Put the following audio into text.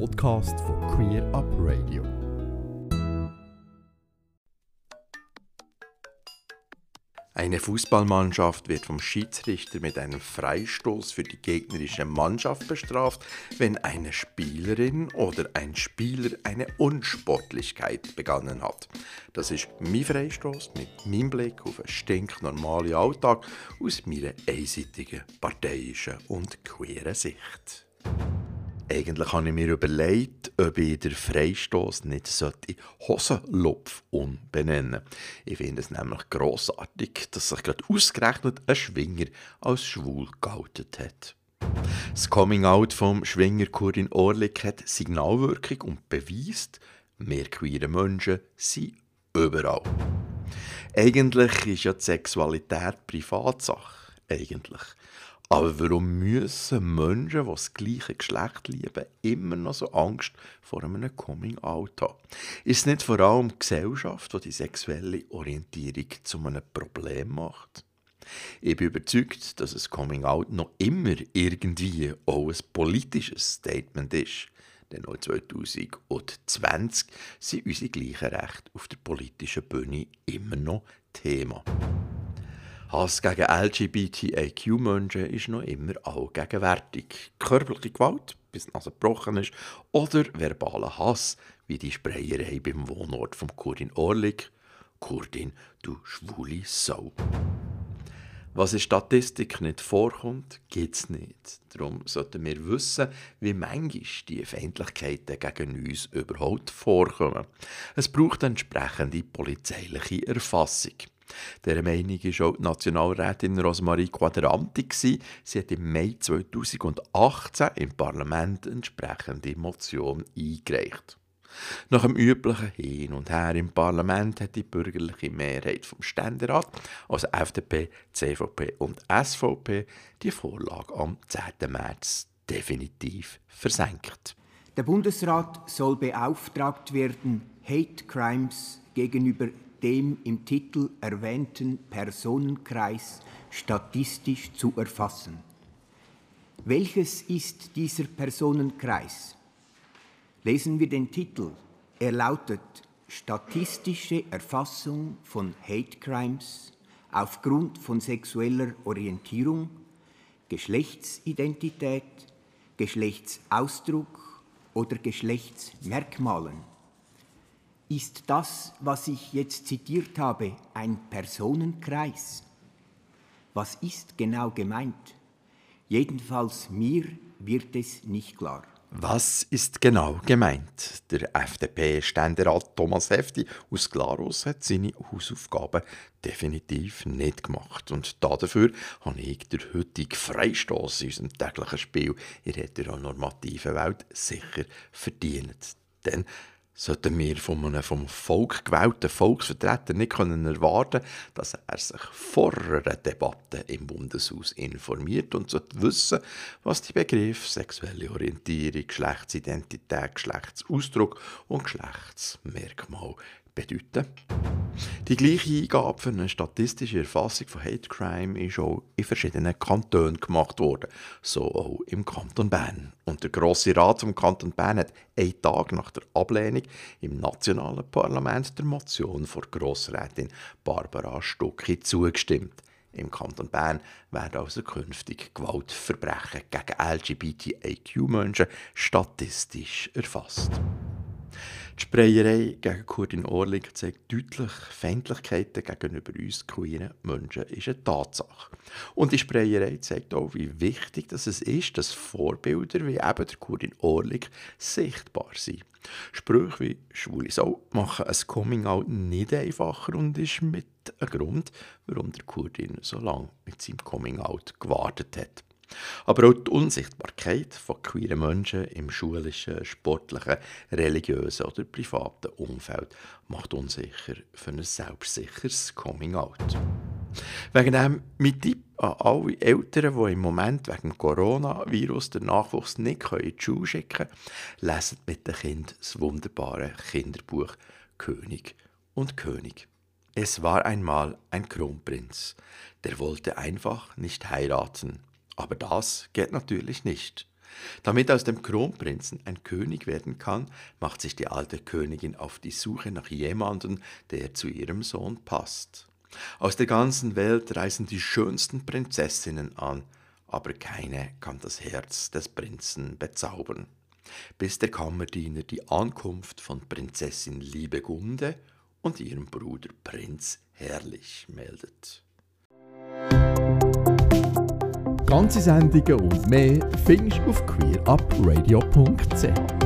Podcast von Queer Up Radio. Eine Fußballmannschaft wird vom Schiedsrichter mit einem Freistoß für die gegnerische Mannschaft bestraft, wenn eine Spielerin oder ein Spieler eine Unsportlichkeit begangen hat. Das ist mein Freistoß mit meinem Blick auf einen stinknormalen Alltag aus meiner einseitigen, parteiischen und queeren Sicht. Eigentlich habe ich mir überlegt, ob ich den Freistoß nicht Hosenlupf umbenennen Ich finde es nämlich grossartig, dass sich gerade ausgerechnet ein Schwinger als schwul geoutet hat. Das Coming-out vom Schwinger Kurin Orlik hat Signalwirkung und beweist, mehr queere Menschen sind überall. Eigentlich ist ja die Sexualität Privatsache. Eigentlich. Aber warum müssen Menschen, die das gleiche Geschlecht lieben, immer noch so Angst vor einem Coming-out haben? Ist es nicht vor allem die Gesellschaft, die die sexuelle Orientierung zu einem Problem macht? Ich bin überzeugt, dass ein Coming-out noch immer irgendwie auch ein politisches Statement ist. Denn auch 2020 sind unsere gleichen Rechte auf der politischen Bühne immer noch Thema. Hass gegen LGBTIQ-Menschen ist noch immer allgegenwärtig. Körperliche Gewalt, bis die Nase gebrochen ist, oder verbaler Hass, wie die Sprayerei beim Wohnort von Kurdin Orlik. Kurdin, du schwule Sau. Was in Statistik nicht vorkommt, gibt es nicht. Darum sollten wir wissen, wie manchmal die Feindlichkeiten gegen uns überhaupt vorkommen. Es braucht entsprechende polizeiliche Erfassung. Dieser Meinung war auch die Nationalrätin Rosmarie Quadranti. Sie hat im Mai 2018 im Parlament entsprechende Motion eingereicht. Nach dem üblichen Hin und Her im Parlament hat die bürgerliche Mehrheit vom Ständerat, also FDP, CVP und SVP, die Vorlage am 10. März definitiv versenkt. Der Bundesrat soll beauftragt werden, Hate Crimes gegenüber dem im Titel erwähnten Personenkreis statistisch zu erfassen. Welches ist dieser Personenkreis? Lesen wir den Titel. Er lautet Statistische Erfassung von Hate Crimes aufgrund von sexueller Orientierung, Geschlechtsidentität, Geschlechtsausdruck oder Geschlechtsmerkmalen. Ist das, was ich jetzt zitiert habe, ein Personenkreis? Was ist genau gemeint? Jedenfalls mir wird es nicht klar. Was ist genau gemeint? Der FDP-Ständerat Thomas Hefti aus Glarus hat seine Hausaufgaben definitiv nicht gemacht. Und dafür habe ich den heutigen Freistoß in unserem täglichen Spiel in der normativen Welt sicher verdient. Denn sollten wir von einem vom Volk gewählten Volksvertreter nicht können erwarten dass er sich vor einer Debatte im Bundeshaus informiert und sollte wissen, was die Begriffe sexuelle Orientierung, Geschlechtsidentität, Geschlechtsausdruck und Geschlechtsmerkmal bedeuten. Die gleiche Eingabe für eine statistische Erfassung von Hate Crime ist auch in verschiedenen Kantonen gemacht worden, so auch im Kanton Bern. Und der Grosse Rat vom Kanton Bern hat einen Tag nach der Ablehnung im nationalen Parlament der Motion von Grossrätin Barbara Stucki zugestimmt. Im Kanton Bern werden also künftig Gewaltverbrechen gegen LGBTIQ-Menschen statistisch erfasst. Die Sprayerei gegen Kurdin Orlik zeigt deutlich Feindlichkeiten gegenüber uns queeren Menschen ist eine Tatsache. Und die Sprayerei zeigt auch, wie wichtig es ist, dass Vorbilder wie eben der Kurdin Orlik sichtbar sind. Sprüche wie «Schwule Sau» machen ein Coming-out nicht einfacher und ist mit ein Grund, warum der Kurdin so lange mit seinem Coming-out gewartet hat. Aber auch die Unsichtbarkeit von queeren Menschen im schulischen, sportlichen, religiösen oder privaten Umfeld macht unsicher für ein selbstsicheres Coming-out. Wegen dem mein Tipp an alle Eltern, die im Moment wegen dem Coronavirus den Nachwuchs nicht in die Schule schicken können, lesen mit den Kindern das wunderbare Kinderbuch König und König. Es war einmal ein Kronprinz, der wollte einfach nicht heiraten aber das geht natürlich nicht. Damit aus dem Kronprinzen ein König werden kann, macht sich die alte Königin auf die Suche nach jemandem, der zu ihrem Sohn passt. Aus der ganzen Welt reisen die schönsten Prinzessinnen an, aber keine kann das Herz des Prinzen bezaubern, bis der Kammerdiener die Ankunft von Prinzessin Liebegunde und ihrem Bruder Prinz Herrlich meldet. Ganze Sendungen und mehr findest du auf queerupradio.ch.